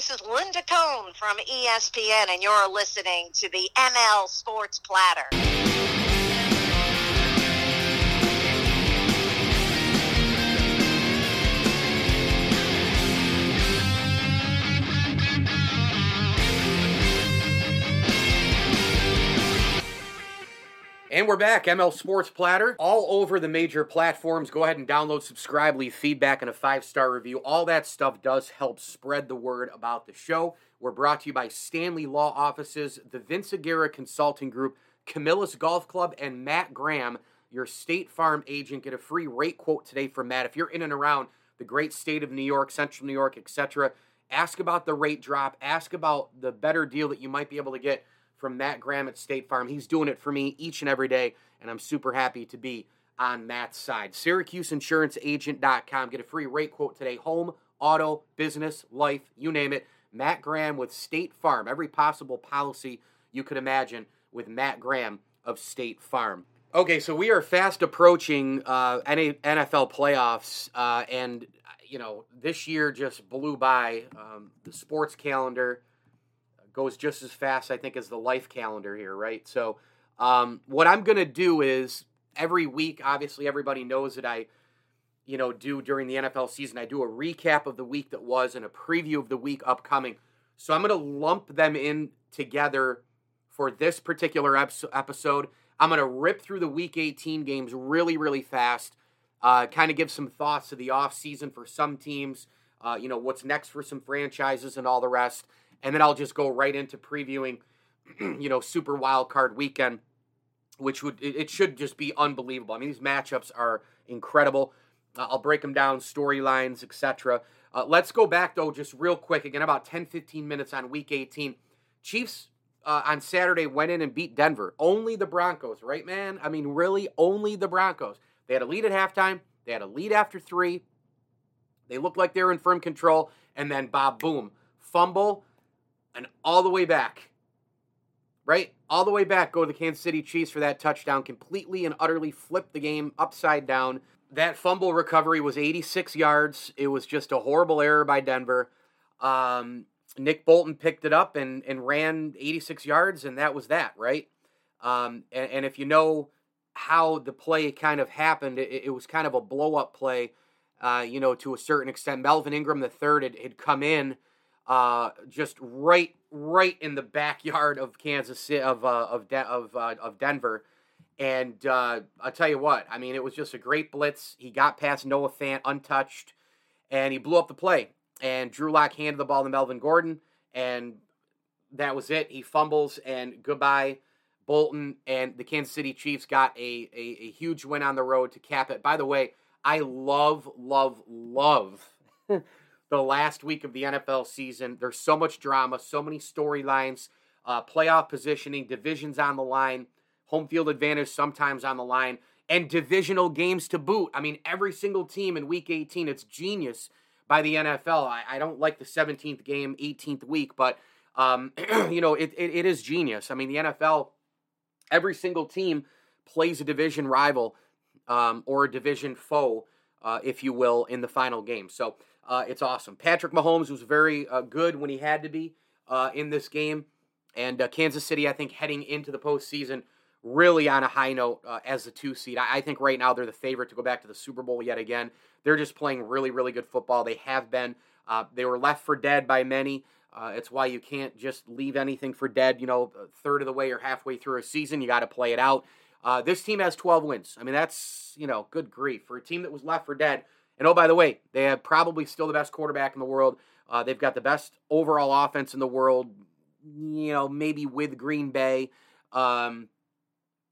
This is Linda Cohn from ESPN, and you're listening to the ML Sports Platter. And we're back, ML Sports Platter, all over the major platforms. Go ahead and download, subscribe, leave feedback, and a five star review. All that stuff does help spread the word about the show. We're brought to you by Stanley Law Offices, the Vince Aguirre Consulting Group, Camillus Golf Club, and Matt Graham, your State Farm agent. Get a free rate quote today from Matt. If you're in and around the great state of New York, Central New York, etc., ask about the rate drop. Ask about the better deal that you might be able to get from Matt Graham at State Farm. He's doing it for me each and every day, and I'm super happy to be on Matt's side. SyracuseInsuranceAgent.com. Get a free rate quote today. Home, auto, business, life, you name it. Matt Graham with State Farm. Every possible policy you could imagine with Matt Graham of State Farm. Okay, so we are fast approaching uh, NFL playoffs, uh, and you know this year just blew by. Um, the sports calendar goes just as fast, I think, as the life calendar here, right? So, um, what I'm going to do is every week, obviously, everybody knows that I, you know, do during the NFL season, I do a recap of the week that was and a preview of the week upcoming. So, I'm going to lump them in together for this particular episode. I'm going to rip through the week 18 games really, really fast, uh, kind of give some thoughts to the offseason for some teams, uh, you know, what's next for some franchises and all the rest and then I'll just go right into previewing, you know, Super Wild Card Weekend, which would it should just be unbelievable. I mean, these matchups are incredible. Uh, I'll break them down, storylines, etc. Uh, let's go back though, just real quick again, about 10, 15 minutes on Week 18. Chiefs uh, on Saturday went in and beat Denver. Only the Broncos, right, man? I mean, really, only the Broncos. They had a lead at halftime. They had a lead after three. They looked like they were in firm control, and then Bob, boom, fumble and all the way back, right? All the way back, go to the Kansas City Chiefs for that touchdown, completely and utterly flip the game upside down. That fumble recovery was 86 yards. It was just a horrible error by Denver. Um, Nick Bolton picked it up and, and ran 86 yards, and that was that, right? Um, and, and, if you know how the play kind of happened, it, it was kind of a blow up play, uh, you know, to a certain extent. Melvin Ingram, the third, had, had come in uh, just right right in the backyard of Kansas City of uh, of De- of uh, of Denver. And uh, I'll tell you what, I mean, it was just a great blitz. He got past Noah Fant untouched, and he blew up the play. And Drew Lock handed the ball to Melvin Gordon, and that was it. He fumbles, and goodbye, Bolton. And the Kansas City Chiefs got a, a, a huge win on the road to cap it. By the way, I love, love, love the last week of the NFL season. There's so much drama, so many storylines, uh, playoff positioning, divisions on the line, home field advantage sometimes on the line, and divisional games to boot. I mean, every single team in week 18, it's genius by the NFL. I, I don't like the 17th game, 18th week, but, um, you know, it, it, it is genius. I mean, the NFL, every single team plays a division rival um, or a division foe, uh, if you will, in the final game. So, uh, it's awesome. Patrick Mahomes was very uh, good when he had to be uh, in this game. And uh, Kansas City, I think, heading into the postseason, really on a high note uh, as the two seed. I, I, think right now they're the favorite to go back to the Super Bowl yet again. They're just playing really, really good football. They have been. Uh, they were left for dead by many. it's why you can't just leave anything for dead, you know, third of the way or halfway through a season. You got to play it out. this team has 12 wins. I mean, that's, you know, good grief. For a team that was left for dead, and oh, by the way, they have probably still the best quarterback in the world. Uh, they've got the best overall offense in the world, you know, maybe with Green Bay. Um,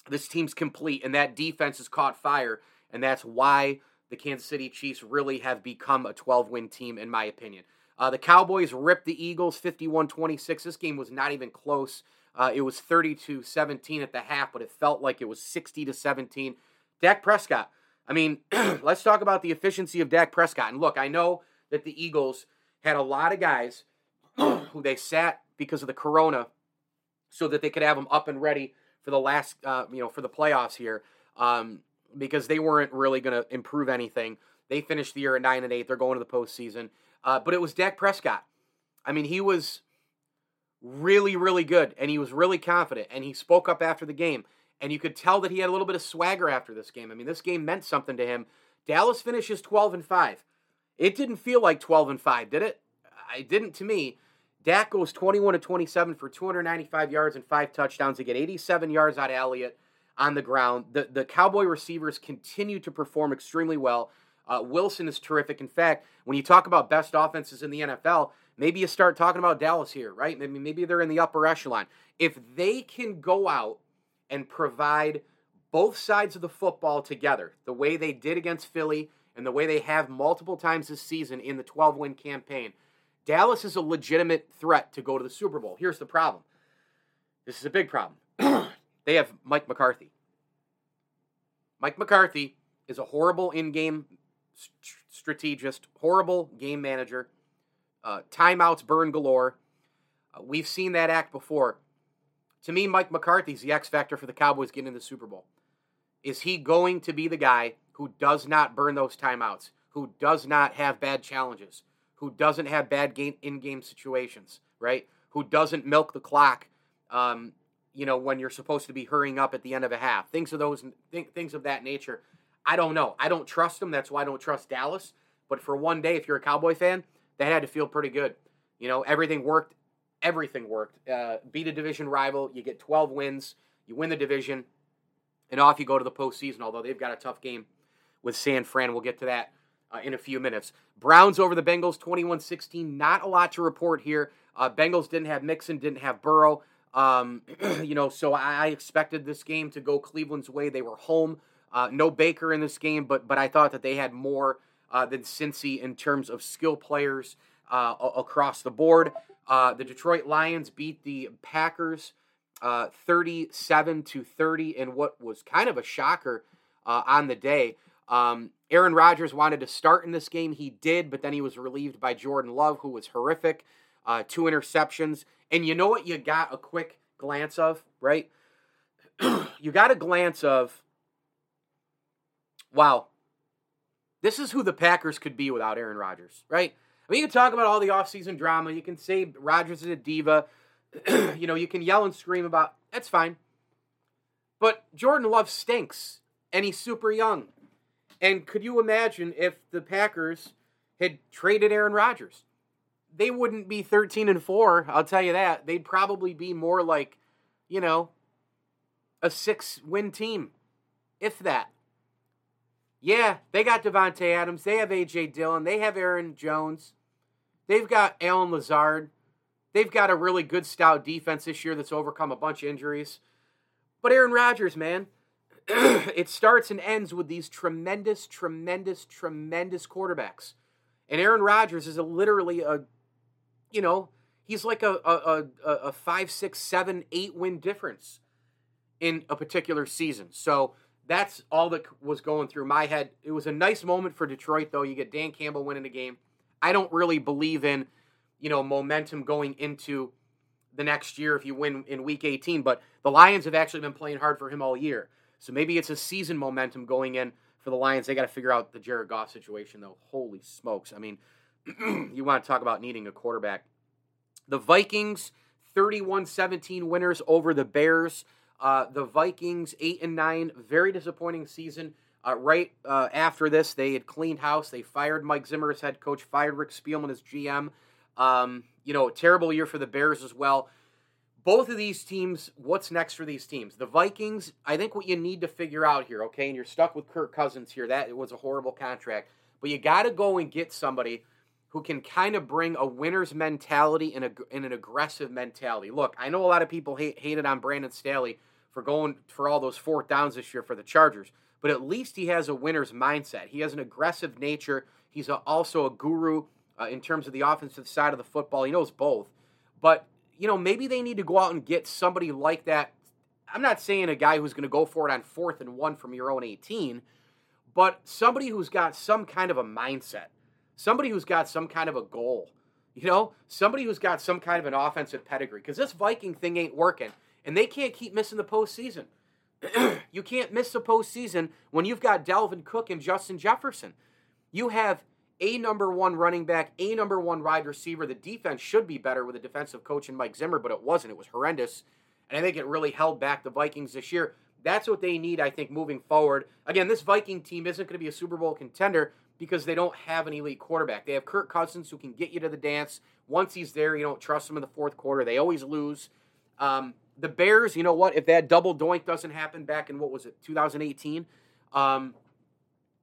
this team's complete, and that defense has caught fire, and that's why the Kansas City Chiefs really have become a 12 win team, in my opinion. Uh, the Cowboys ripped the Eagles 51 26. This game was not even close. Uh, it was 32 17 at the half, but it felt like it was 60 to 17. Dak Prescott, I mean, let's talk about the efficiency of Dak Prescott. And look, I know that the Eagles had a lot of guys who they sat because of the corona so that they could have them up and ready for the last, uh, you know, for the playoffs here um, because they weren't really going to improve anything. They finished the year at 9 and 8. They're going to the postseason. Uh, but it was Dak Prescott. I mean, he was really, really good, and he was really confident, and he spoke up after the game, and you could tell that he had a little bit of swagger after this game. I mean, this game meant something to him. Dallas finishes 12 and 5. It didn't feel like 12 and 5, did it? It didn't to me. Dak goes 21 to 27 for 295 yards and five touchdowns to get 87 yards out of Elliott on the ground. The the Cowboy receivers continue to perform extremely well. Uh, Wilson is terrific. In fact, when you talk about best offenses in the NFL, maybe you start talking about Dallas here, right? Maybe maybe they're in the upper echelon. If they can go out and provide both sides of the football together, the way they did against Philly and the way they have multiple times this season in the 12 win campaign, Dallas is a legitimate threat to go to the Super Bowl. Here's the problem. This is a big problem. they have Mike McCarthy. Mike McCarthy is a horrible in-game strategist, horrible game manager. Uh, timeouts burn galore. Uh, we've seen that act before. To me, Mike McCarthy's the X factor for the Cowboys getting the Super Bowl. Is he going to be the guy who does not burn those timeouts, who does not have bad challenges, who doesn't have bad game in-game situations, right? Who doesn't milk the clock, um, you know, when you're supposed to be hurrying up at the end of a half. Things of those th- things of that nature. I don't know. I don't trust him. That's why I don't trust Dallas. But for one day, if you're a Cowboy fan, that had to feel pretty good. You know, everything worked. Everything worked. Uh, beat a division rival. You get 12 wins. You win the division, and off you go to the postseason. Although they've got a tough game with San Fran. We'll get to that uh, in a few minutes. Browns over the Bengals 21 16. Not a lot to report here. Uh, Bengals didn't have Mixon, didn't have Burrow. Um, you know, so I expected this game to go Cleveland's way. They were home. Uh, no Baker in this game, but but I thought that they had more uh, than Cincy in terms of skill players uh, across the board. Uh, the Detroit Lions beat the Packers uh, 37 to 30 in what was kind of a shocker uh, on the day. Um, Aaron Rodgers wanted to start in this game. He did, but then he was relieved by Jordan Love, who was horrific. Uh, two interceptions. And you know what you got a quick glance of, right? you got a glance of, wow, this is who the Packers could be without Aaron Rodgers, right? I mean, you can talk about all the offseason drama. You can say Rodgers is a diva. you know, you can yell and scream about, that's fine. But Jordan Love stinks, and he's super young. And could you imagine if the Packers had traded Aaron Rodgers? They wouldn't be 13 and 4, I'll tell you that. They'd probably be more like, you know, a six win team, if that. Yeah, they got Davante Adams. They have A.J. Dillon. They have Aaron Jones. They've got Allen Lazard. They've got a really good stout defense this year that's overcome a bunch of injuries. But Aaron Rodgers, man, it starts and ends with these tremendous, tremendous, tremendous quarterbacks. And Aaron Rodgers is a, literally a, you know, he's like a, a, a, a five, six, seven, eight win difference in a particular season. So that's all that was going through my head. It was a nice moment for Detroit, though. You get Dan Campbell winning the game. I don't really believe in, you know, momentum going into the next year if you win in week 18, but the Lions have actually been playing hard for him all year. So maybe it's a season momentum going in for the Lions. They got to figure out the Jared Goff situation, though. Holy smokes. I mean, you want to talk about needing a quarterback. The Vikings, 31 17 winners over the Bears. Uh, the Vikings, 8 and 9, very disappointing season. Uh, right uh, after this, they had cleaned house. They fired Mike Zimmer as head coach, fired Rick Spielman as GM. Um, you know, terrible year for the Bears as well both of these teams, what's next for these teams? The Vikings, I think what you need to figure out here, okay, and you're stuck with Kirk Cousins here. That was a horrible contract. But you got to go and get somebody who can kind of bring a winner's mentality and, a, and an aggressive mentality. Look, I know a lot of people hate, hated on Brandon Staley for going for all those fourth downs this year for the Chargers, but at least he has a winner's mindset. He has an aggressive nature. He's a, also a guru uh, in terms of the offensive side of the football. He knows both. But you know, maybe they need to go out and get somebody like that. I'm not saying a guy who's going to go for it on fourth and one from your own 18, but somebody who's got some kind of a mindset, somebody who's got some kind of a goal, you know, somebody who's got some kind of an offensive pedigree. Because this Viking thing ain't working, and they can't keep missing the postseason. you can't miss the postseason when you've got Dalvin Cook and Justin Jefferson. You have a number one running back, a number one wide receiver. The defense should be better with a defensive coach and Mike Zimmer, but it wasn't. It was horrendous. And I think it really held back the Vikings this year. That's what they need, I think, moving forward. Again, this Viking team isn't going to be a Super Bowl contender because they don't have an elite quarterback. They have Kirk Cousins who can get you to the dance. Once he's there, you don't trust him in the fourth quarter. They always lose. Um, the Bears, you know what? If that double doink doesn't happen back in what was it, 2018, um,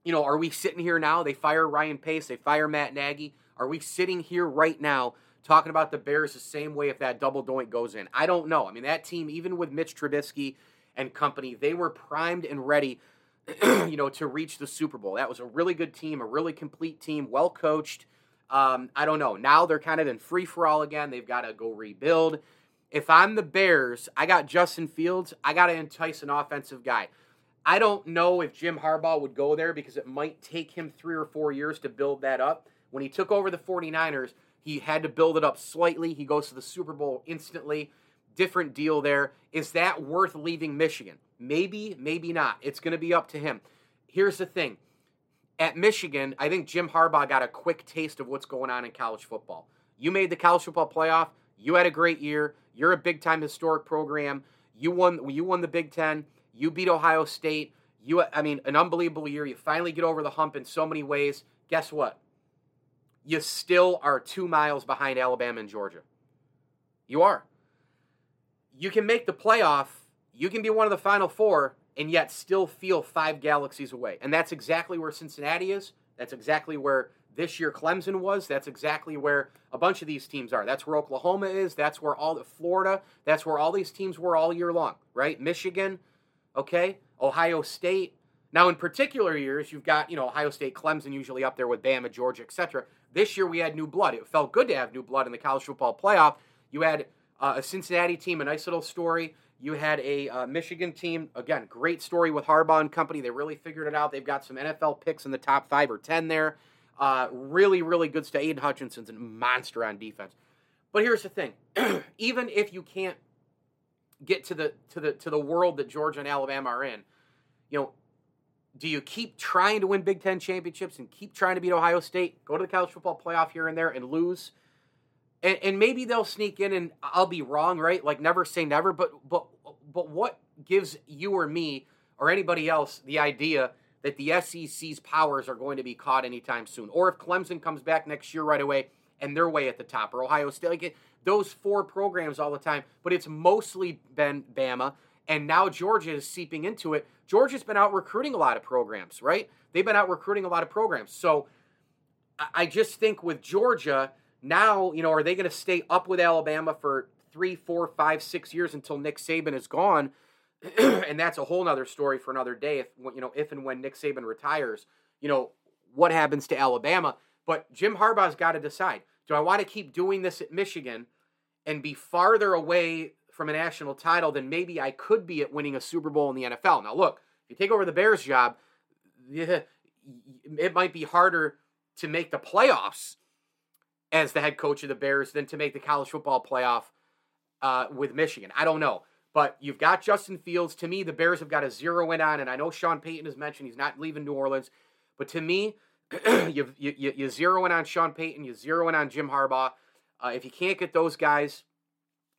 you know, are we sitting here now? They fire Ryan Pace, they fire Matt Nagy. Are we sitting here right now talking about the Bears the same way if that double doink goes in? I don't know. I mean, that team, even with Mitch Trubisky and company, they were primed and ready, you know, to reach the Super Bowl. That was a really good team, a really complete team, well coached. Um, I don't know. Now they're kind of in free for all again. They've got to go rebuild. If I'm the Bears, I got Justin Fields. I got to entice an offensive guy. I don't know if Jim Harbaugh would go there because it might take him three or four years to build that up. When he took over the 49ers, he had to build it up slightly. He goes to the Super Bowl instantly. Different deal there. Is that worth leaving Michigan? Maybe, maybe not. It's going to be up to him. Here's the thing at Michigan, I think Jim Harbaugh got a quick taste of what's going on in college football. You made the college football playoff. You had a great year. You're a big time historic program. You won. You won the Big Ten. You beat Ohio State. You, I mean, an unbelievable year. You finally get over the hump in so many ways. Guess what? You still are two miles behind Alabama and Georgia. You are. You can make the playoff. You can be one of the final four and yet still feel five galaxies away. And that's exactly where Cincinnati is. That's exactly where this year Clemson was. That's exactly where a bunch of these teams are. That's where Oklahoma is. That's where all the Florida. That's where all these teams were all year long, right? Michigan, okay, Ohio State. Now, in particular years, you've got you know Ohio State, Clemson, usually up there with Bama, Georgia, etc. This year we had new blood. It felt good to have new blood in the college football playoff. You had uh, a Cincinnati team, a nice little story. You had a uh, Michigan team. Again, great story with Harbaugh and company. They really figured it out. They've got some NFL picks in the top five or ten there. Uh, really, really good stuff. Aidan Hutchinson's a monster on defense. But here's the thing: even if you can't get to the to the to the world that Georgia and Alabama are in, you know, do you keep trying to win Big Ten championships and keep trying to beat Ohio State, go to the college football playoff here and there, and lose? and, and maybe they'll sneak in and I'll be wrong, right? Like never say never, but but but what gives you or me or anybody else the idea that the SEC's powers are going to be caught anytime soon? Or if Clemson comes back next year right away and they're way at the top, or Ohio State, like those four programs all the time, but it's mostly been Bama, and now Georgia is seeping into it. Georgia's been out recruiting a lot of programs, right? They've been out recruiting a lot of programs. So I just think with Georgia, now, you know, are they going to stay up with Alabama for three, four, five, six years until Nick Saban is gone? and that's a whole nother story for another day. If you know, if and when Nick Saban retires, you know what happens to Alabama. But Jim Harbaugh's got to decide: Do I want to keep doing this at Michigan and be farther away from a national title than maybe I could be at winning a Super Bowl in the NFL? Now, look, if you take over the Bears job, it might be harder to make the playoffs as the head coach of the Bears than to make the college football playoff uh, with Michigan. I don't know. But you've got Justin Fields. To me, the Bears have got a zero in on, and I know Sean Payton has mentioned he's not leaving New Orleans. But to me, you, you, you zero in on Sean Payton, you zero in on Jim Harbaugh. Uh, if you can't get those guys,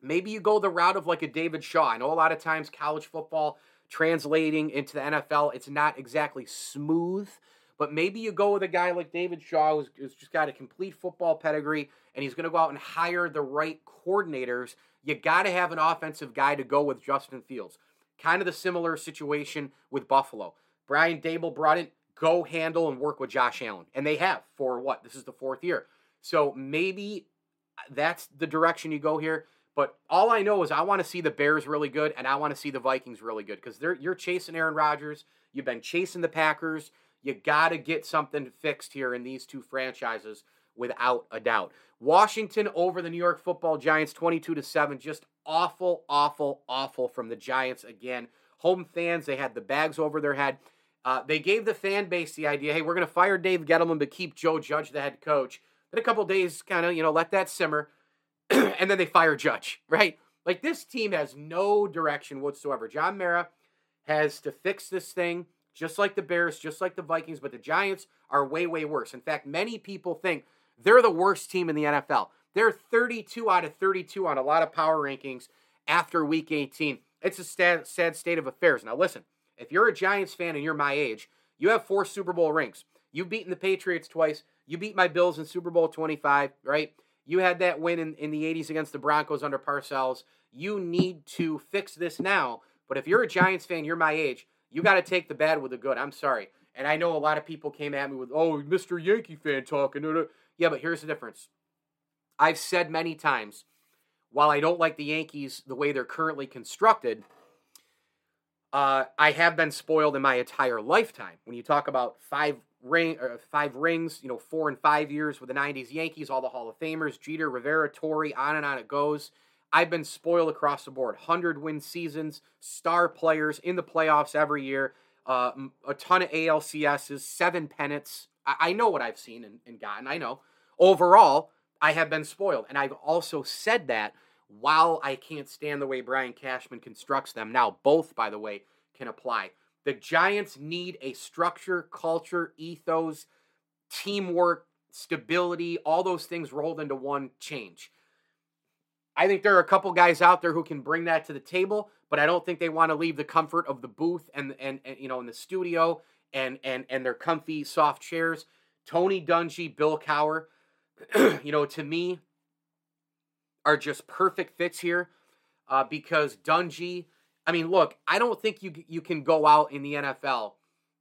maybe you go the route of like a David Shaw. I know a lot of times college football translating into the NFL, it's not exactly smooth. But maybe you go with a guy like David Shaw, who's, who's just got a complete football pedigree, and he's going to go out and hire the right coordinators. You got to have an offensive guy to go with Justin Fields. Kind of the similar situation with Buffalo. Brian Daboll brought in, go handle and work with Josh Allen. And they have for what? This is the fourth year. So maybe uh, that's the direction you go here. But all I know is I want to see the Bears really good and I want to see the Vikings really good because they're you're chasing Aaron Rodgers. You've been chasing the Packers. You got to get something fixed here in these two franchises without a doubt. Washington over the New York Football Giants 22 to 7 just awful awful awful from the Giants again. Home fans they had the bags over their head. Uh, they gave the fan base the idea, hey, we're going to fire Dave Gettleman but keep Joe Judge the head coach. Then a couple days kind of, you know, let that simmer and then they fire Judge, right? Like this team has no direction whatsoever. John Mara has to fix this thing just like the Bears, just like the Vikings, but the Giants are way, way worse. In fact, many people think they're the worst team in the NFL. They're 32 out of 32 on a lot of power rankings after week 18. It's a sad, sad state of affairs. Now, listen, if you're a Giants fan and you're my age, you have four Super Bowl rings. You've beaten the Patriots twice. You beat my Bills in Super Bowl 25, right? You had that win in, in the 80s against the Broncos under Parcells. You need to fix this now. But if you're a Giants fan, you're my age, you got to take the bad with the good. I'm sorry. And I know a lot of people came at me with, oh, Mr. Yankee fan talking. Yeah, but here's the difference. I've said many times, while I don't like the Yankees the way they're currently constructed, uh, I have been spoiled in my entire lifetime. When you talk about five ring, uh, five rings, you know, four and five years with the '90s Yankees, all the Hall of Famers, Jeter, Rivera, Torre, on and on it goes. I've been spoiled across the board. Hundred win seasons, star players in the playoffs every year, uh, a ton of ALCSs, seven pennants. I, I know what I've seen and, and gotten. I know. Overall, I have been spoiled, and I've also said that while I can't stand the way Brian Cashman constructs them. Now, both, by the way, can apply. The Giants need a structure, culture, ethos, teamwork, stability, all those things rolled into one change. I think there are a couple guys out there who can bring that to the table, but I don't think they want to leave the comfort of the booth and and, and you know in the studio and and and their comfy soft chairs. Tony Dungy, Bill Cowher, you know, to me, are just perfect fits here uh, because Dungy. I mean, look, I don't think you you can go out in the NFL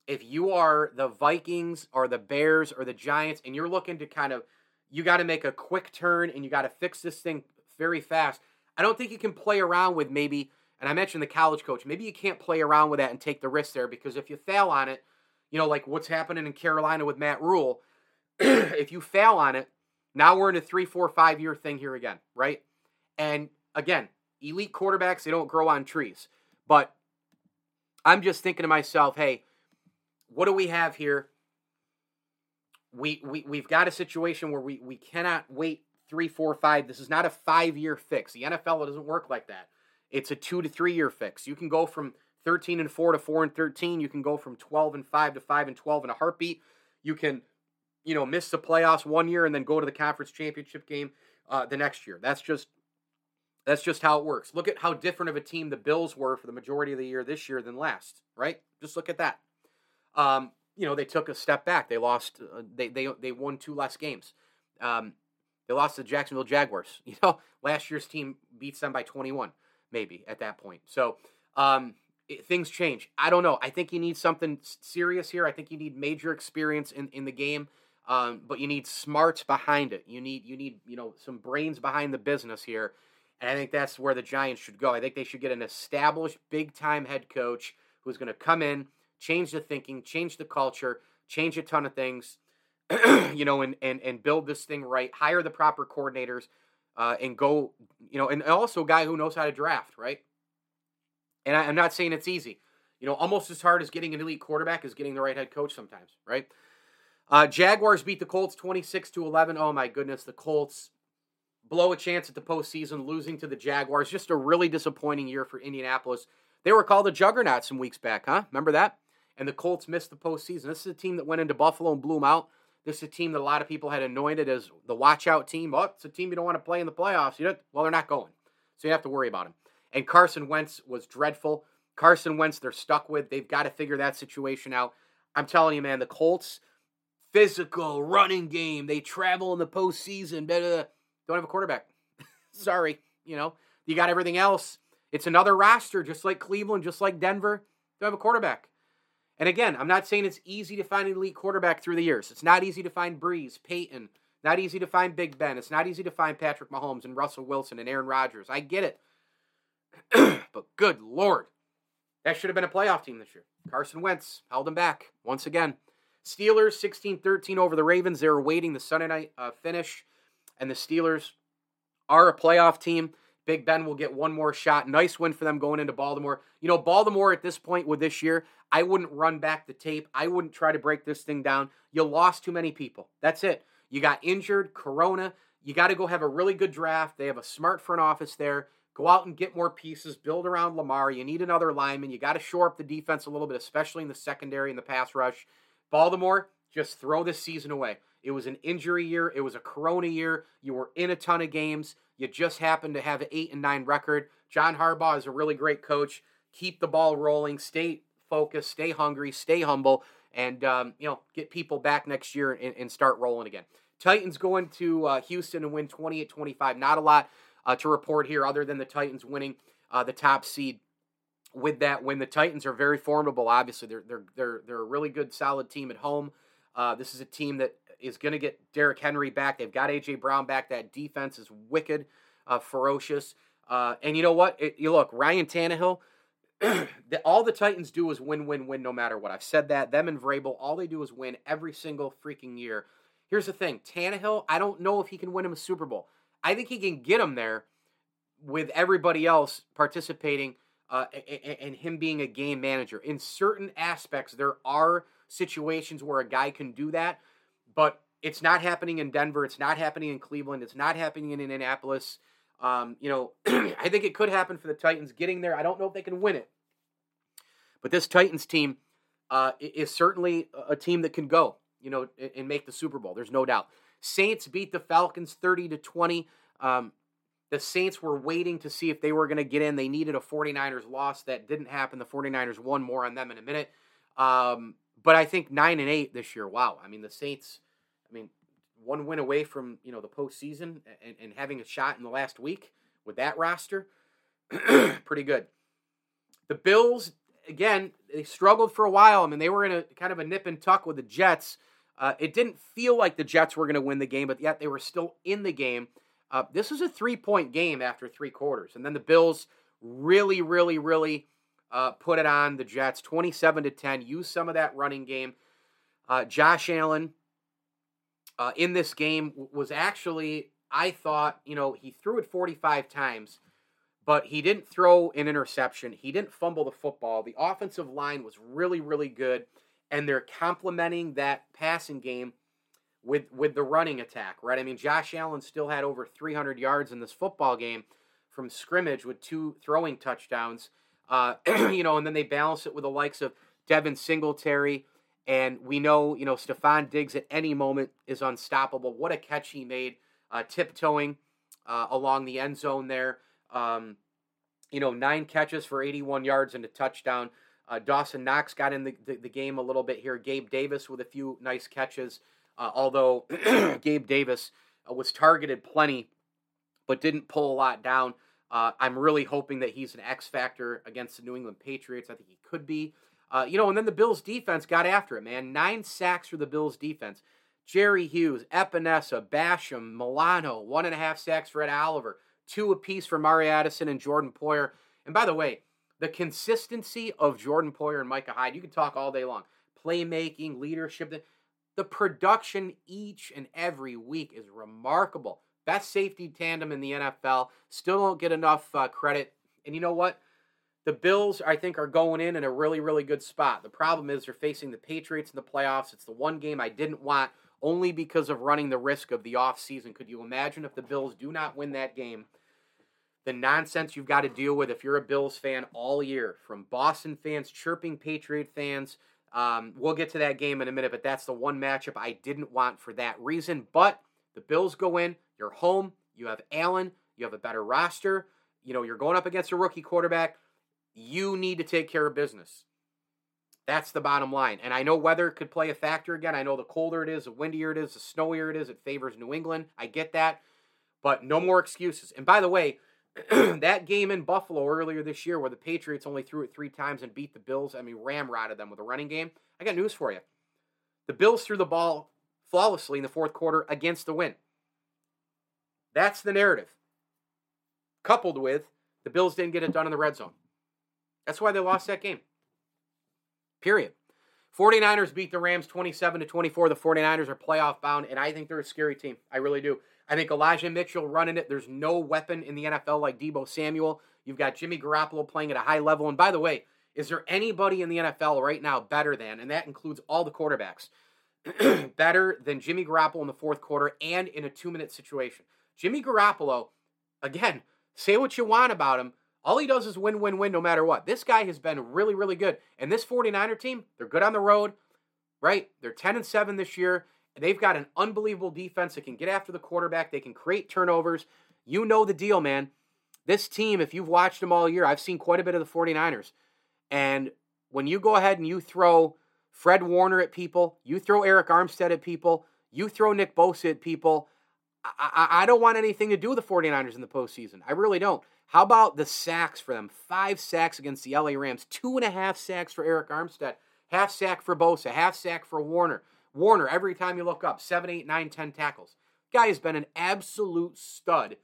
if you are the Vikings or the Bears or the Giants and you're looking to kind of you got to make a quick turn and you got to fix this thing very fast. I don't think you can play around with maybe, and I mentioned the college coach. Maybe you can't play around with that and take the risk there because if you fail on it, you know, like what's happening in Carolina with Matt Rhule, if you fail on it, now we're in a three, four, five year thing here again, right? And again, elite quarterbacks, they don't grow on trees. But I'm just thinking to myself, hey, what do we have here? We, we, we've got a situation where we, we cannot wait three, four, five. This is not a five year fix. The NFL doesn't work like that. It's a two to three year fix. You can go from 13 and 4 to 4 and 13. You can go from 12 and 5 to 5 and 12 in a heartbeat. You can you know, miss the playoffs one year and then go to the conference championship game uh, the next year. That's just that's just how it works. Look at how different of a team the Bills were for the majority of the year this year than last, right? Just look at that. Um, you know, they took a step back. They lost. Uh, they they they won two less games. Um, they lost to the Jacksonville Jaguars. You know, last year's team beats them by 21, maybe at that point. So um, it, things change. I don't know. I think you need something serious here. I think you need major experience in in the game. Um, but you need smarts behind it. You need you need you know some brains behind the business here, and I think that's where the Giants should go. I think they should get an established big time head coach who's going to come in, change the thinking, change the culture, change a ton of things, you know, and and and build this thing right. Hire the proper coordinators, uh, and go you know, and also a guy who knows how to draft, right? And I, I'm not saying it's easy. You know, almost as hard as getting an elite quarterback is getting the right head coach sometimes, right? Uh, Jaguars beat the Colts 26 to 11. Oh my goodness, the Colts blow a chance at the postseason, losing to the Jaguars. Just a really disappointing year for Indianapolis. They were called a juggernaut some weeks back, huh? Remember that? And the Colts missed the postseason. This is a team that went into Buffalo and blew them out. This is a team that a lot of people had anointed as the watch out team. Oh, it's a team you don't want to play in the playoffs. You know? well, they're not going. So you have to worry about them. And Carson Wentz was dreadful. Carson Wentz, they're stuck with. They've got to figure that situation out. I'm telling you, man, the Colts, physical running game. They travel in the postseason. Blah, blah, blah. Don't have a quarterback. Sorry, you know you got everything else. It's another roster, just like Cleveland, just like Denver. Don't have a quarterback. And again, I'm not saying it's easy to find an elite quarterback through the years. It's not easy to find Brees, Peyton. Not easy to find Big Ben. It's not easy to find Patrick Mahomes and Russell Wilson and Aaron Rodgers. I get it. but good lord, that should have been a playoff team this year. Carson Wentz held them back once again. Steelers 16 13 over the Ravens. They're awaiting the Sunday night uh, finish, and the Steelers are a playoff team. Big Ben will get one more shot. Nice win for them going into Baltimore. You know, Baltimore at this point with this year, I wouldn't run back the tape. I wouldn't try to break this thing down. You lost too many people. That's it. You got injured, Corona. You got to go have a really good draft. They have a smart front office there. Go out and get more pieces, build around Lamar. You need another lineman. You got to shore up the defense a little bit, especially in the secondary and the pass rush. Baltimore, just throw this season away. It was an injury year. It was a corona year. You were in a ton of games. You just happened to have an eight and nine record. John Harbaugh is a really great coach. Keep the ball rolling. Stay focused. Stay hungry. Stay humble, and um, you know get people back next year and, and start rolling again. Titans going to uh, Houston and win 28-25. Not a lot uh, to report here other than the Titans winning uh, the top seed. With that win, the Titans are very formidable. Obviously, they're they're they're they're a really good, solid team at home. Uh, this is a team that is going to get Derrick Henry back. They've got AJ Brown back. That defense is wicked, uh, ferocious. Uh, and you know what? It, you look, Ryan Tannehill. the, all the Titans do is win, win, win, no matter what. I've said that. Them and Vrabel, all they do is win every single freaking year. Here's the thing Tannehill, I don't know if he can win him a Super Bowl. I think he can get him there with everybody else participating uh, and, him being a game manager. In certain aspects, there are situations where a guy can do that, but it's not happening in Denver. It's not happening in Cleveland. It's not happening in Indianapolis. Um, you know, I think it could happen for the Titans getting there. I don't know if they can win it, but this Titans team uh, is certainly a team that can go you know, and make the Super Bowl. There's no doubt. Saints beat the Falcons 30 to 20. Um, the Saints were waiting to see if they were going to get in. They needed a 49ers loss. That didn't happen. The 49ers won more on them in a minute. Um, but I think 9 and 8 this year. Wow. I mean, the Saints, I mean, one win away from, you know, the postseason and, and having a shot in the last week with that roster. pretty good. The Bills, again, they struggled for a while. I mean, they were in a kind of a nip and tuck with the Jets. Uh, it didn't feel like the Jets were going to win the game, but yet they were still in the game. Uh, this was a three point game after three quarters. And then the Bills really, really, really uh, put it on the Jets 27 to 10, used some of that running game. Uh, Josh Allen uh, in this game was actually, I thought, you know, he threw it 45 times, but he didn't throw an interception. He didn't fumble the football. The offensive line was really, really good and they're complementing that passing game with with the running attack, right? I mean, Josh Allen still had over 300 yards in this football game from scrimmage with two throwing touchdowns. Uh, you know, and then they balance it with the likes of Devin Singletary, and we know, you know, Stefon Diggs at any moment is unstoppable. What a catch he made, uh, tiptoeing uh, along the end zone there. Um, you know, nine catches for 81 yards and a touchdown. Uh, Dawson Knox got in the, the, the, game a little bit here. Gabe Davis with a few nice catches, uh, although Gabe Davis uh, was targeted plenty, but didn't pull a lot down. Uh, I'm really hoping that he's an X factor against the New England Patriots. I think he could be. Uh, you know, and then the Bills defense got after it, man. Nine sacks for the Bills defense. Jerry Hughes, Epenesa, Basham, Milano, one and a half sacks for Ed Oliver, two apiece for Mario Addison and Jordan Poyer. And by the way, the consistency of Jordan Poyer and Micah Hyde, you can talk all day long. Playmaking, leadership, the, the production each and every week is remarkable. Best safety tandem in the NFL. Still don't get enough uh, credit. And you know what? The Bills, I think, are going in in a really, really good spot. The problem is they're facing the Patriots in the playoffs. It's the one game I didn't want only because of running the risk of the offseason. Could you imagine if the Bills do not win that game? The nonsense you've got to deal with if you're a Bills fan all year, from Boston fans chirping Patriot fans. Um, we'll get to that game in a minute, but that's the one matchup I didn't want for that reason. But the Bills go in, you're home, you have Allen, you have a better roster, you know, you're going up against a rookie quarterback. You need to take care of business. That's the bottom line. And I know weather could play a factor again. I know the colder it is, the windier it is, the snowier it is, it favors New England. I get that. But no more excuses. And by the way, that game in Buffalo earlier this year where the Patriots only threw it three times and beat the Bills, I mean, ramrodded them with a running game. I got news for you. The Bills threw the ball flawlessly in the fourth quarter against the win. That's the narrative. Coupled with the Bills didn't get it done in the red zone. That's why they lost that game. Period. 49ers beat the Rams 27 to 24. The 49ers are playoff bound, and I think they're a scary team. I really do. I think Elijah Mitchell running it. There's no weapon in the NFL like Deebo Samuel. You've got Jimmy Garoppolo playing at a high level. And by the way, is there anybody in the NFL right now better than, and that includes all the quarterbacks, better than Jimmy Garoppolo in the fourth quarter and in a two minute situation? Jimmy Garoppolo, again, Say what you want about him. All he does is win, win, win no matter what. This guy has been really, really good. And this 49er team, they're good on the road, right? They're 10 and 7 this year. They've got an unbelievable defense that can get after the quarterback. They can create turnovers. You know the deal, man. This team, if you've watched them all year, I've seen quite a bit of the 49ers. And when you go ahead and you throw Fred Warner at people, you throw Arik Armstead at people, you throw Nick Bosa at people, I, I, I don't want anything to do with the 49ers in the postseason. I really don't. How about the sacks for them? Five sacks against the LA Rams, two and a half sacks for Arik Armstead, half sack for Bosa, half sack for Warner. Warner, every time you look up, seven, eight, nine, ten tackles. Guy has been an absolute stud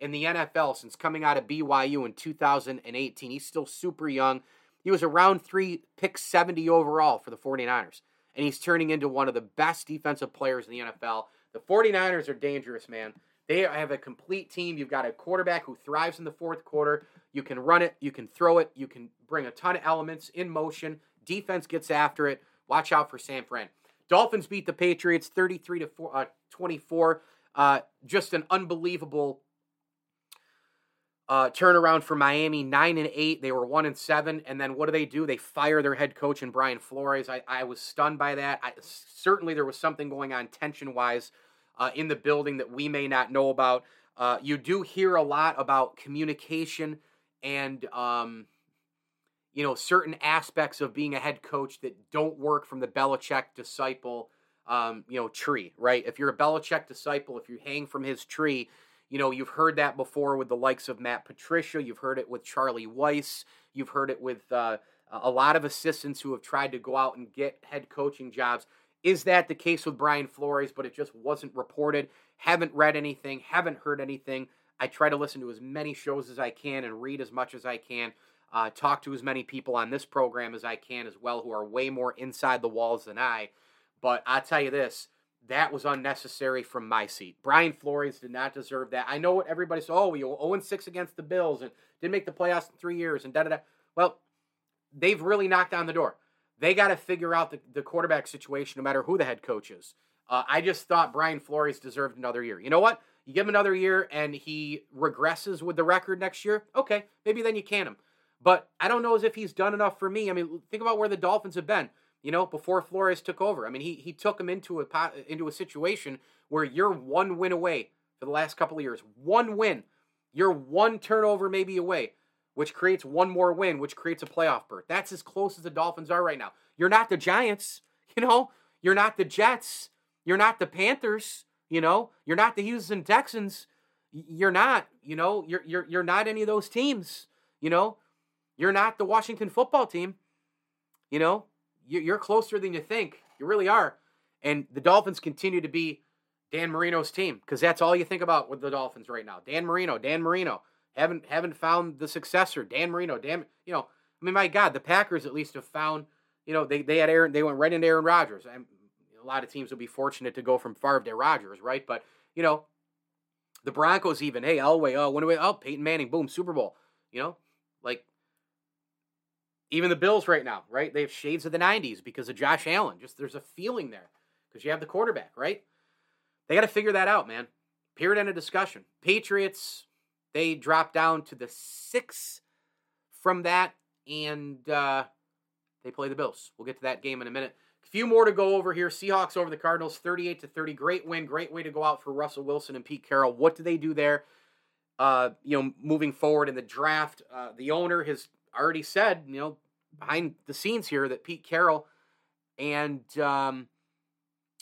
in the NFL since coming out of BYU in 2018. He's still super young. He was a round three, pick 70 overall for the 49ers. And he's turning into one of the best defensive players in the NFL. The 49ers are dangerous, man. They have a complete team. You've got a quarterback who thrives in the fourth quarter. You can run it, you can throw it, you can bring a ton of elements in motion. Defense gets after it. Watch out for San Fran. Dolphins beat the Patriots 33 to uh, 24. Uh, just an unbelievable uh, turnaround for Miami, nine and eight. They were one and seven, and then what do they do? They fire their head coach and Brian Flores. I, I was stunned by that. I, certainly, there was something going on tension wise uh, in the building that we may not know about. Uh, you do hear a lot about communication and um, you know certain aspects of being a head coach that don't work from the Belichick disciple um, you know tree, right? If you're a Belichick disciple, if you hang from his tree you know, you've heard that before with the likes of Matt Patricia. You've heard it with Charlie Weis. You've heard it with uh, a lot of assistants who have tried to go out and get head coaching jobs. Is that the case with Brian Flores? But it just wasn't reported. Haven't read anything. Haven't heard anything. I try to listen to as many shows as I can and read as much as I can. Uh, talk to as many people on this program as I can as well who are way more inside the walls than I. But I tell you this that was unnecessary from my seat. Brian Flores did not deserve that. I know what everybody said. Oh, we 0 6 against the Bills and didn't make the playoffs in three years and da da da. Well, they've really knocked on the door. They got to figure out the, the quarterback situation no matter who the head coach is. Uh, I just thought Brian Flores deserved another year. You know what? You give him another year and he regresses with the record next year. Okay, maybe then you can him. But I don't know as if he's done enough for me. I mean, think about where the Dolphins have been you know, before Flores took over. I mean, he he took him into a into a situation where you're one win away for the last couple of years. One win. You're one turnover maybe away, which creates one more win, which creates a playoff berth. That's as close as the Dolphins are right now. You're not the Giants, you know. You're not the Jets. You're not the Panthers, you know. You're not the Houston Texans. You're not, you know. You're you're you're not any of those teams, you know. You're not the Washington football team, you know you're closer than you think. You really are. And the Dolphins continue to be Dan Marino's team because that's all you think about with the Dolphins right now. Dan Marino, Dan Marino. Haven't haven't found the successor. Dan Marino. Dan, you know, I mean, my God, the Packers at least have found. You know, they they had Aaron. They went right into Aaron Rodgers. And a lot of teams will be fortunate to go from Favre to Rodgers, right? But you know, the Broncos even. Hey, Elway. Oh, when do we? Oh, Peyton Manning. Boom, Super Bowl. You know, like even the Bills right now, right? They have shades of the 90s because of Josh Allen. Just there's a feeling there because you have the quarterback, right? They got to figure that out, man. Period end of discussion. Patriots, they dropped down to the six from that, and uh, they play the Bills. We'll get to that game in a minute. A few more to go over here. Seahawks over the Cardinals, 38 to 30. Great win. Great way to go out for Russell Wilson and Pete Carroll. What do they do there? Uh, you know, moving forward in the draft, uh, the owner has already said, you know, behind the scenes here that Pete Carroll and um,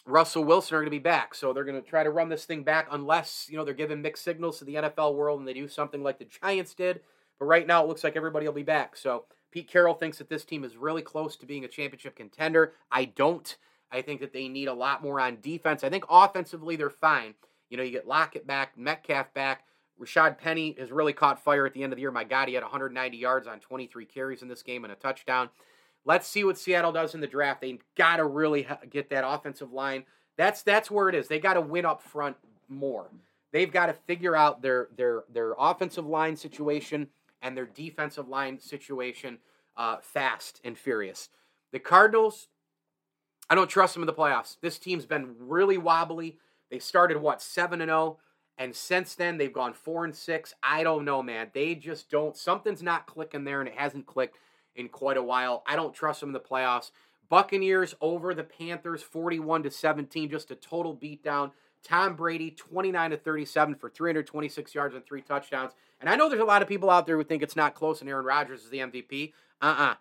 Russell Wilson are going to be back. So they're going to try to run this thing back unless, you know, they're giving mixed signals to the NFL world and they do something like the Giants did. But right now it looks like everybody will be back. So Pete Carroll thinks that this team is really close to being a championship contender. I don't. I think that they need a lot more on defense. I think offensively they're fine. You know, you get Lockett back, Metcalf back. Rashad Penny has really caught fire at the end of the year. My God, he had 190 yards on 23 carries in this game and a touchdown. Let's see what Seattle does in the draft. They got to really get that offensive line. That's that's where it is. They got to win up front more. They've got to figure out their their their offensive line situation and their defensive line situation uh, fast and furious. The Cardinals, I don't trust them in the playoffs. This team's been really wobbly. They started what seven and zero. And since then, they've gone four and six. I don't know, man. They just don't. Something's not clicking there, and it hasn't clicked in quite a while. I don't trust them in the playoffs. Buccaneers over the Panthers, forty-one to seventeen, just a total beatdown. Tom Brady, twenty-nine to thirty-seven for three hundred twenty-six yards and three touchdowns. And I know there's a lot of people out there who think it's not close, and Aaron Rodgers is the MVP. Uh-uh.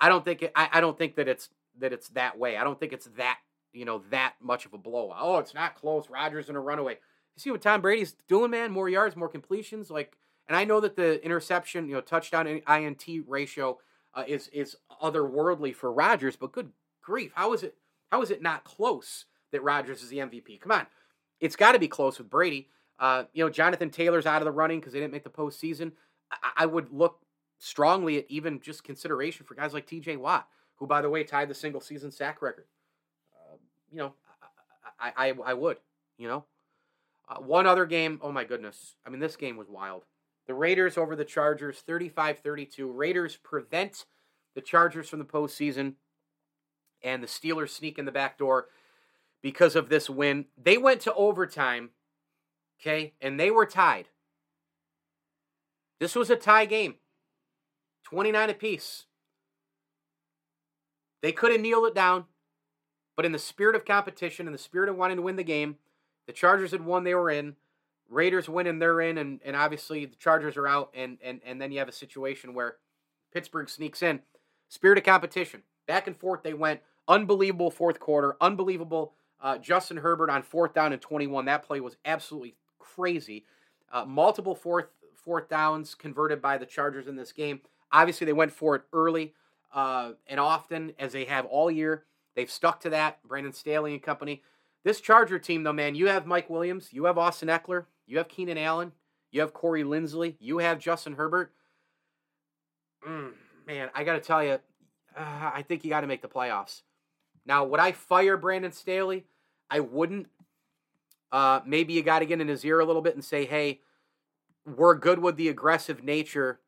I don't think it, I, I don't think that it's that it's that way. I don't think it's that you know that much of a blowout. Oh, it's not close. Rodgers in a runaway. You see what Tom Brady's doing, man? More yards, more completions. Like, and I know that the interception, you know, touchdown INT ratio uh, is is otherworldly for Rodgers, but good grief, how is it? How is it not close that Rodgers is the MVP? Come on, it's got to be close with Brady. Uh, you know, Jonathan Taylor's out of the running because they didn't make the postseason. I, I would look strongly at even just consideration for guys like T.J. Watt, who, by the way, tied the single season sack record. Uh, you know, I, I, I would. You know, uh, one other game. Oh my goodness! I mean, this game was wild. The Raiders over the Chargers, 35-32. Raiders prevent the Chargers from the postseason, and the Steelers sneak in the back door because of this win. They went to overtime, okay, and they were tied. This was a tie game. 29 apiece. They could have kneeled it down, but in the spirit of competition, in the spirit of wanting to win the game, the Chargers had won, they were in. Raiders win and they're in, and, and obviously the Chargers are out, and, and, and then you have a situation where Pittsburgh sneaks in. Spirit of competition. Back and forth they went. Unbelievable fourth quarter. Unbelievable. Uh, Justin Herbert on fourth down and 21. That play was absolutely crazy. Uh, multiple fourth fourth downs converted by the Chargers in this game. Obviously, they went for it early uh, and often, as they have all year. They've stuck to that. Brandon Staley and company. This Charger team, though, man, you have Mike Williams, you have Austin Ekeler, you have Keenan Allen, you have Corey Linsley, you have Justin Herbert. Mm, man, I got to tell you, uh, I think you got to make the playoffs. Now, would I fire Brandon Staley? I wouldn't. Uh, maybe you got to get in his ear a little bit and say, hey, we're good with the aggressive nature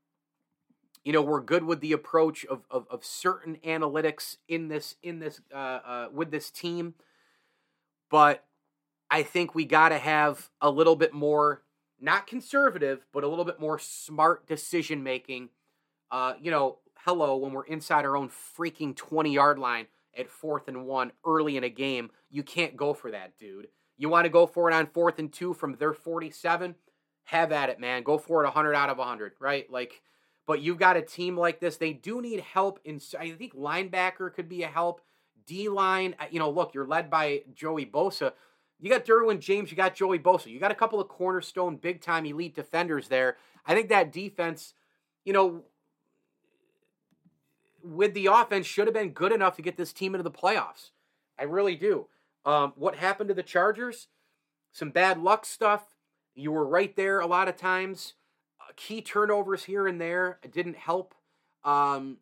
you know we're good with the approach of, of, of certain analytics in this in this uh, uh, with this team but i think we got to have a little bit more not conservative but a little bit more smart decision making uh, you know hello when we're inside our own freaking 20 yard line at fourth and one early in a game you can't go for that dude you want to go for it on fourth and two from their 47 have at it man go for it 100 out of 100 right like but you've got a team like this. They do need help in. I think linebacker could be a help. D line, uh, you know, look, you're led by Joey Bosa. You got Derwin James, you got Joey Bosa. You got a couple of cornerstone, big time elite defenders there. I think that defense, you know, with the offense should have been good enough to get this team into the playoffs. I really do. Um, what happened to the Chargers? Some bad luck stuff. You were right there a lot of times key turnovers here and there didn't help. Um,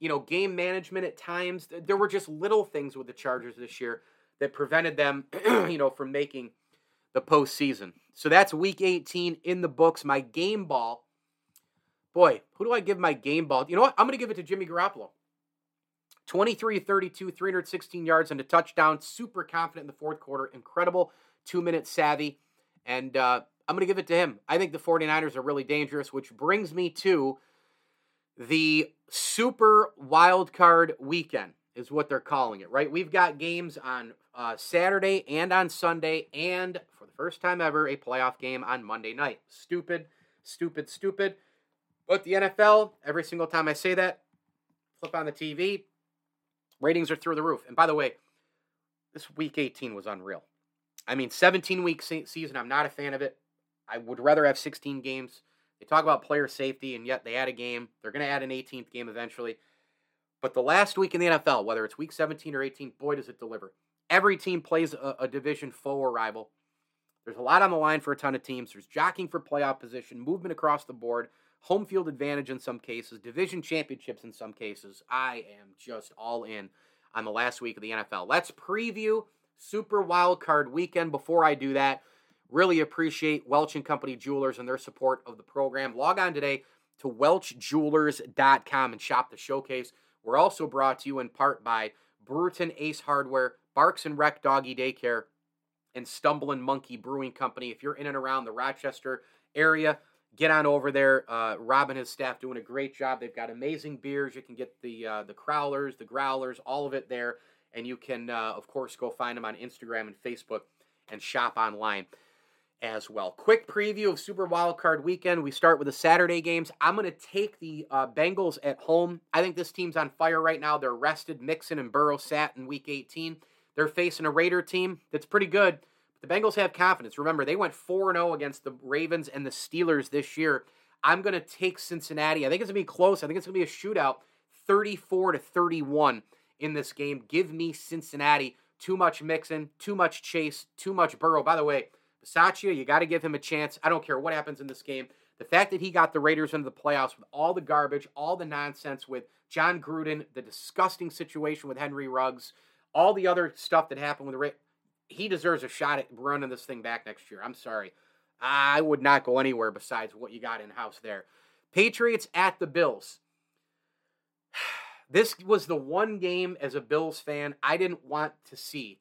you know, game management at times. There were just little things with the Chargers this year that prevented them, you know, from making the postseason. So that's week 18 in the books. My game ball. Boy, who do I give my game ball? You know what? I'm going to give it to Jimmy Garoppolo. 23 32, 316 yards and a touchdown. Super confident in the fourth quarter. Incredible two minute savvy. And uh, I'm going to give it to him. I think the 49ers are really dangerous, which brings me to the super wild card weekend, is what they're calling it, right? We've got games on uh, Saturday and on Sunday, and for the first time ever, a playoff game on Monday night. Stupid, stupid, stupid. But the NFL, every single time I say that, flip on the TV, ratings are through the roof. And by the way, this week 18 was unreal. I mean, 17 week season, I'm not a fan of it. I would rather have 16 games. They talk about player safety, and yet they add a game. They're going to add an 18th game eventually. But the last week in the NFL, whether it's week 17 or 18, boy, does it deliver. Every team plays a, a division foe or rival. There's a lot on the line for a ton of teams. There's jockeying for playoff position, movement across the board, home field advantage in some cases, division championships in some cases. I am just all in on the last week of the NFL. Let's preview Super Wild Card Weekend. Before I do that, Really appreciate Welch and Company Jewelers and their support of the program. Log on today to welchjewelers.com and shop the showcase. We're also brought to you in part by Brewerton Ace Hardware, Barks and Rec Doggy Daycare, and Stumbling Monkey Brewing Company. If you're in and around the Rochester area, get on over there. Uh, Rob and his staff doing a great job. They've got amazing beers. You can get the uh, the crowlers, the growlers, all of it there, and you can uh, of course go find them on Instagram and Facebook and shop online as well. Quick preview of Super Wildcard Weekend. We start with the Saturday games. I'm going to take the uh, Bengals at home. I think this team's on fire right now. They're rested. Mixon and Burrow sat in Week 18. They're facing a Raider team that's pretty good. But the Bengals have confidence. Remember, they went 4 0 against the Ravens and the Steelers this year. I'm going to take Cincinnati. I think it's going to be close. I think it's going to be a shootout 34 to 31 in this game. Give me Cincinnati. Too much Mixon, too much Chase, too much Burrow. By the way, Bisaccia, you got to give him a chance. I don't care what happens in this game. The fact that he got the Raiders into the playoffs with all the garbage, all the nonsense with Jon Gruden, the disgusting situation with Henry Ruggs, all the other stuff that happened with the Raiders, he deserves a shot at running this thing back next year. I'm sorry. I would not go anywhere besides what you got in house there. Patriots at the Bills. This was the one game as a Bills fan I didn't want to see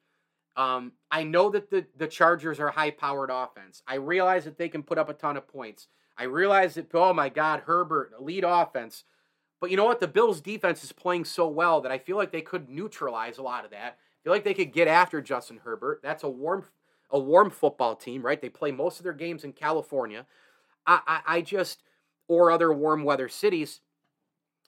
um, I know that the, the Chargers are a high powered offense. I realize that they can put up a ton of points. I realize that, oh my God, Herbert, elite offense. But you know what? The Bills' defense is playing so well that I feel like they could neutralize a lot of that. I feel like they could get after Justin Herbert. That's a warm, a warm football team, right? They play most of their games in California. I, I, I just, or other warm weather cities.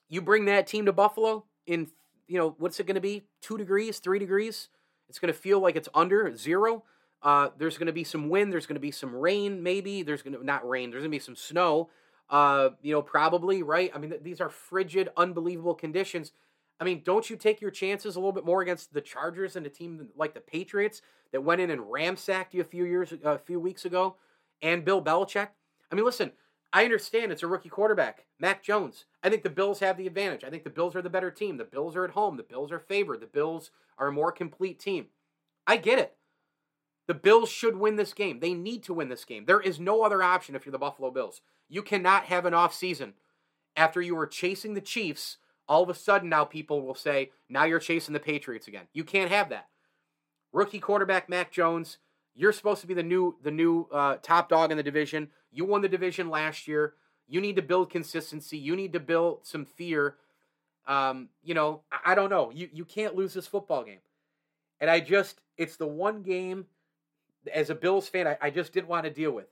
You bring that team to Buffalo in, you know, what's it going to be? Two degrees, three degrees? It's going to feel like it's under zero. Uh, there's going to be some wind. There's going to be some rain, maybe. There's going to not rain. There's going to be some snow. Uh, you know, probably right. I mean, th- these are frigid, unbelievable conditions. I mean, don't you take your chances a little bit more against the Chargers and a team like the Patriots that went in and ramsacked you a few years, a few weeks ago, and Bill Belichick? I mean, listen, I understand it's a rookie quarterback, Mac Jones. I think the Bills have the advantage. I think the Bills are the better team. The Bills are at home. The Bills are favored. The Bills are a more complete team. I get it. The Bills should win this game. They need to win this game. There is no other option if you're the Buffalo Bills. You cannot have an off season after you were chasing the Chiefs. All of a sudden, now people will say, now you're chasing the Patriots again. You can't have that. Rookie quarterback Mac Jones, you're supposed to be the new the new uh, top dog in the division. You won the division last year. You need to build consistency. You need to build some fear. Um, you know, I, I don't know. You you can't lose this football game. And I just it's the one game as a Bills fan I, I just didn't want to deal with.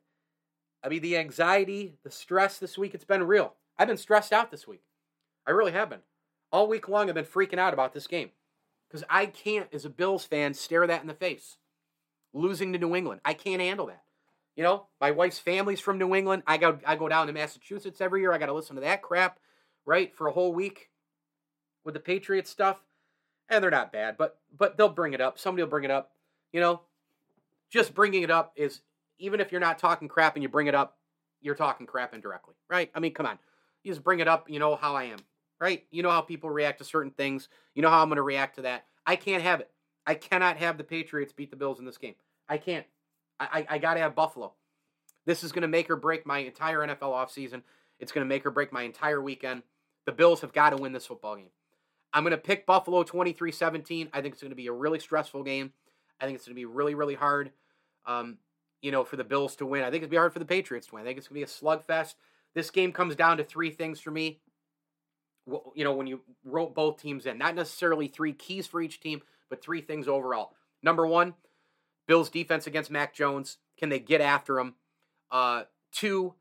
I mean the anxiety, the stress this week, it's been real. I've been stressed out this week. I really have been. All week long I've been freaking out about this game. Because I can't, as a Bills fan, stare that in the face. Losing to New England. I can't handle that. You know, my wife's family's from New England. I go I go down to Massachusetts every year. I got to listen to that crap, right, for a whole week with the Patriots stuff. And they're not bad, but but they'll bring it up. Somebody will bring it up. You know, just bringing it up is even if you're not talking crap and you bring it up, you're talking crap indirectly, right? I mean, come on. You just bring it up. You know how I am, right? You know how people react to certain things. You know how I'm going to react to that. I can't have it. I cannot have the Patriots beat the Bills in this game. I can't. I, I, I got to have Buffalo. This is going to make or break my entire NFL offseason. It's going to make or break my entire weekend. The Bills have got to win this football game. I'm going to pick Buffalo 23 17. I think it's going to be a really stressful game. I think it's going to be really, really hard, um, you know, for the Bills to win. I think it's going to be hard for the Patriots to win. I think it's going to be a slugfest. This game comes down to three things for me. You know, when you wrote both teams in, not necessarily three keys for each team, but three things overall. Number one, Bills defense against Mac Jones. Can they get after him? Uh, two,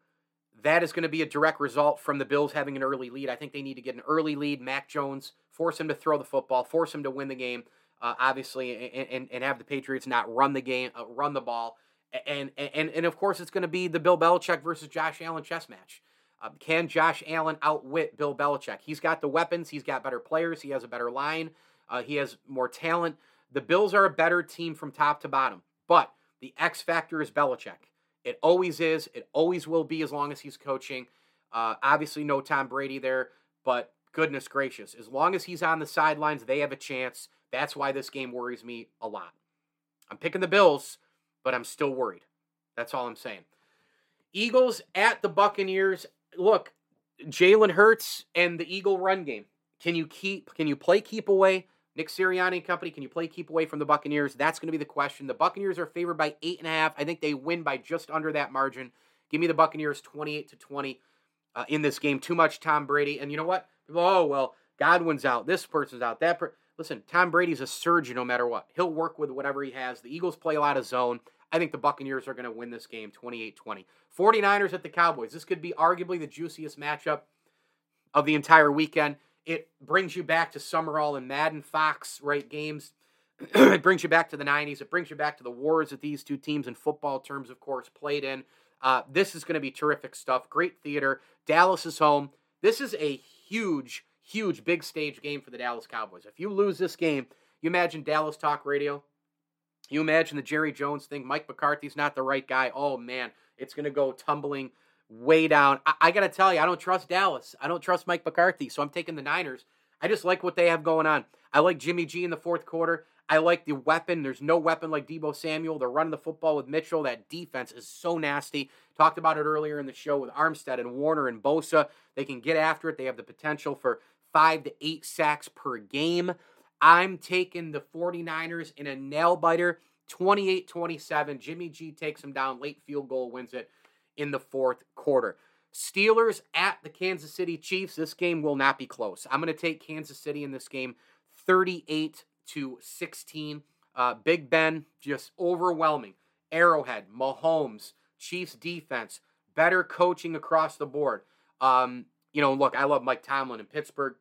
that is going to be a direct result from the Bills having an early lead. I think they need to get an early lead. Mac Jones, force him to throw the football, force him to win the game, uh, obviously, and, and, and have the Patriots not run the game, uh, run the ball. And, and, and of course, it's going to be the Bill Belichick versus Josh Allen chess match. Uh, can Josh Allen outwit Bill Belichick? He's got the weapons, he's got better players, he has a better line, uh, he has more talent. The Bills are a better team from top to bottom, but the X factor is Belichick. It always is. It always will be as long as he's coaching. Uh, obviously, no Tom Brady there, but goodness gracious, as long as he's on the sidelines, they have a chance. That's why this game worries me a lot. I'm picking the Bills, but I'm still worried. That's all I'm saying. Eagles at the Buccaneers. Look, Jalen Hurts and the Eagle run game. Can you keep? Can you play keep away? Nick Sirianni and company, can you play keep away from the Buccaneers? That's going to be the question. The Buccaneers are favored by eight and a half. I think they win by just under that margin. Give me the Buccaneers 28 to 20 uh, in this game. Too much Tom Brady. And you know what? oh, well, Godwin's out. This person's out. That per- Listen, Tom Brady's a surgeon no matter what. He'll work with whatever he has. The Eagles play a lot of zone. I think the Buccaneers are going to win this game 28 20. 49ers at the Cowboys. This could be arguably the juiciest matchup of the entire weekend. It brings you back to Summerall and Madden Fox, right? Games. it brings you back to the 90s. It brings you back to the wars that these two teams in football terms, of course, played in. Uh, this is going to be terrific stuff. Great theater. Dallas is home. This is a huge, huge big stage game for the Dallas Cowboys. If you lose this game, you imagine Dallas Talk Radio. You imagine the Jerry Jones thing. Mike McCarthy's not the right guy. Oh, man, it's going to go tumbling way down. I, I got to tell you, I don't trust Dallas. I don't trust Mike McCarthy, so I'm taking the Niners. I just like what they have going on. I like Jimmy G in the fourth quarter. I like the weapon. There's no weapon like Deebo Samuel. They're running the football with Mitchell. That defense is so nasty. Talked about it earlier in the show with Armstead and Warner and Bosa. They can get after it. They have the potential for five to eight sacks per game. I'm taking the 49ers in a nail biter, 28 27. Jimmy G takes them down. Late field goal wins it in the fourth quarter. Steelers at the Kansas City Chiefs. This game will not be close. I'm going to take Kansas City in this game 38 to 16. Uh, Big Ben just overwhelming. Arrowhead, Mahomes, Chiefs defense, better coaching across the board. Um, you know, look, I love Mike Tomlin in Pittsburgh,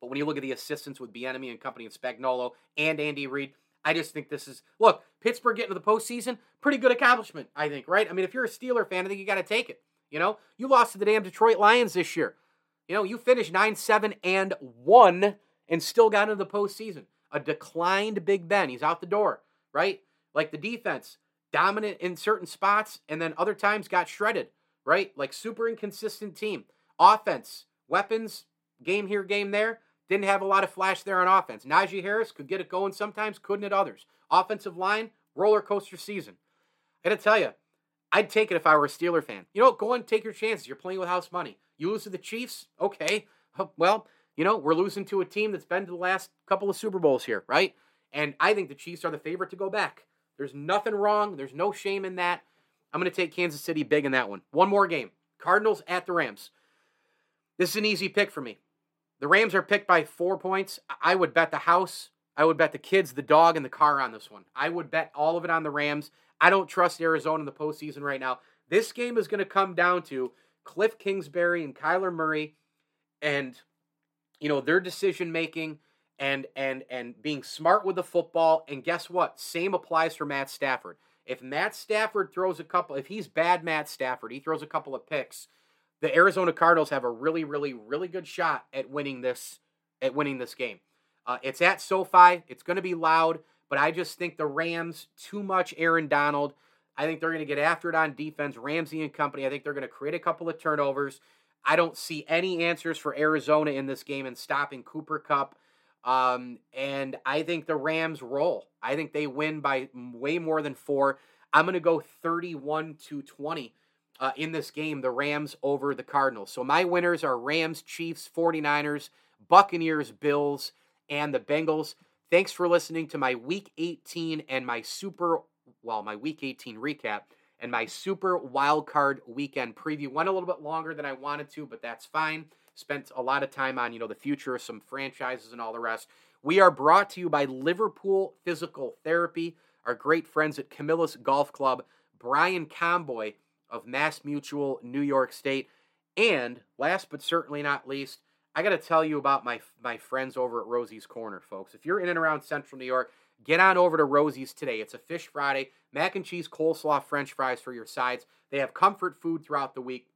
but when you look at the assistants with Bieniemy and company and Spagnuolo and Andy Reid, I just think this is look Pittsburgh getting to the postseason, pretty good accomplishment. I think, right? I mean, if you're a Steeler fan, I think you got to take it. You know, you lost to the damn Detroit Lions this year. You know, you finished nine, seven, and one, and still got into the postseason a declined Big Ben. He's out the door, right? Like the defense, dominant in certain spots, and then other times got shredded, right? Like super inconsistent team. Offense, weapons, game here, game there. Didn't have a lot of flash there on offense. Najee Harris could get it going sometimes, couldn't at others. Offensive line, roller coaster season. I gotta tell you, I'd take it if I were a Steeler fan. You know, go and take your chances. You're playing with house money. You lose to the Chiefs, okay. Well, you know, we're losing to a team that's been to the last couple of Super Bowls here, right? And I think the Chiefs are the favorite to go back. There's nothing wrong. There's no shame in that. I'm going to take Kansas City big in that one. One more game Cardinals at the Rams. This is an easy pick for me. The Rams are picked by four points. I would bet the house. I would bet the kids, the dog, and the car on this one. I would bet all of it on the Rams. I don't trust Arizona in the postseason right now. This game is going to come down to Cliff Kingsbury and Kyler Murray and you know their decision making and and and being smart with the football and guess what same applies for Matt Stafford if Matt Stafford throws a couple if he's bad Matt Stafford he throws a couple of picks the Arizona Cardinals have a really really really good shot at winning this at winning this game uh, it's at SoFi it's going to be loud but I just think the Rams too much Aaron Donald I think they're going to get after it on defense Ramsey and company I think they're going to create a couple of turnovers I don't see any answers for Arizona in this game and stopping Cooper Kupp. Um, and I think the Rams roll. I think they win by way more than four. I'm going to go 31 to 20 uh, in this game, the Rams over the Cardinals. So my winners are Rams, Chiefs, 49ers, Buccaneers, Bills, and the Bengals. Thanks for listening to my week 18 and my super, well, my week 18 recap and my super wild card weekend preview. Went a little bit longer than I wanted to, but that's fine. Spent a lot of time on, you know, the future of some franchises and all the rest. We are brought to you by Liverpool Physical Therapy, our great friends at Camillus Golf Club, Brian Comboy of Mass Mutual, New York State, and last but certainly not least, I got to tell you about my my friends over at Rosie's Corner, folks. If you're in and around Central New York, Get on over to Rosie's today. It's a Fish Friday, mac and cheese, coleslaw, french fries for your sides. They have comfort food throughout the week.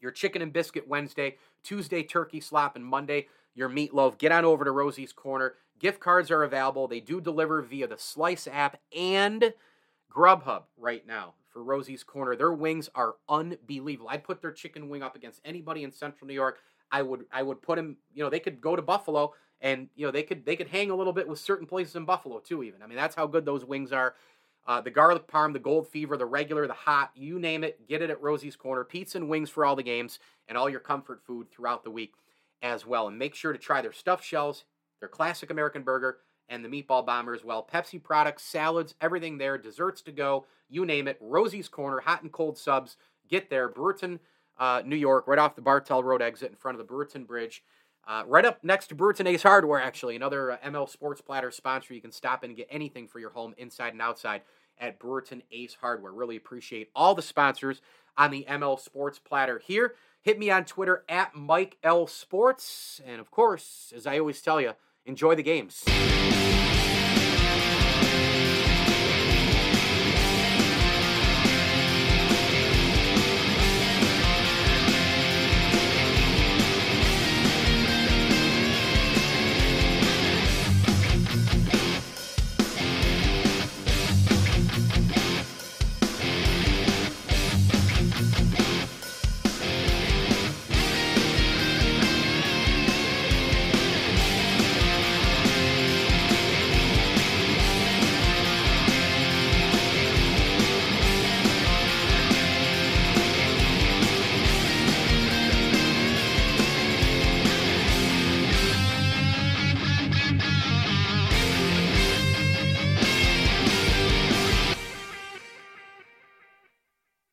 Your chicken and biscuit Wednesday, Tuesday, turkey slop, and Monday, your meatloaf. Get on over to Rosie's Corner. Gift cards are available. They do deliver via the Slice app and Grubhub right now for Rosie's Corner. Their wings are unbelievable. I'd put their chicken wing up against anybody in Central New York. I would I would put them, you know, they could go to Buffalo and you know they could they could hang a little bit with certain places in Buffalo too. Even I mean that's how good those wings are. Uh, the garlic parm, the gold fever, the regular, the hot, you name it, get it at Rosie's Corner. Pizza and wings for all the games and all your comfort food throughout the week as well. And make sure to try their stuffed shells, their classic American burger, and the Meatball Bomber as well. Pepsi products, salads, everything there, desserts to go, you name it. Rosie's Corner, hot and cold subs. Get there. Brewerton, uh, New York, right off the Bartell Road exit in front of the Brewerton Bridge. Uh, right up next to Brewerton Ace Hardware, actually, another uh, ML Sports Platter sponsor. You can stop in and get anything for your home, inside and outside, at Brewerton Ace Hardware. Really appreciate all the sponsors on the ML Sports Platter here. Hit me on Twitter at Mike L Sports. And of course, as I always tell you, enjoy the games.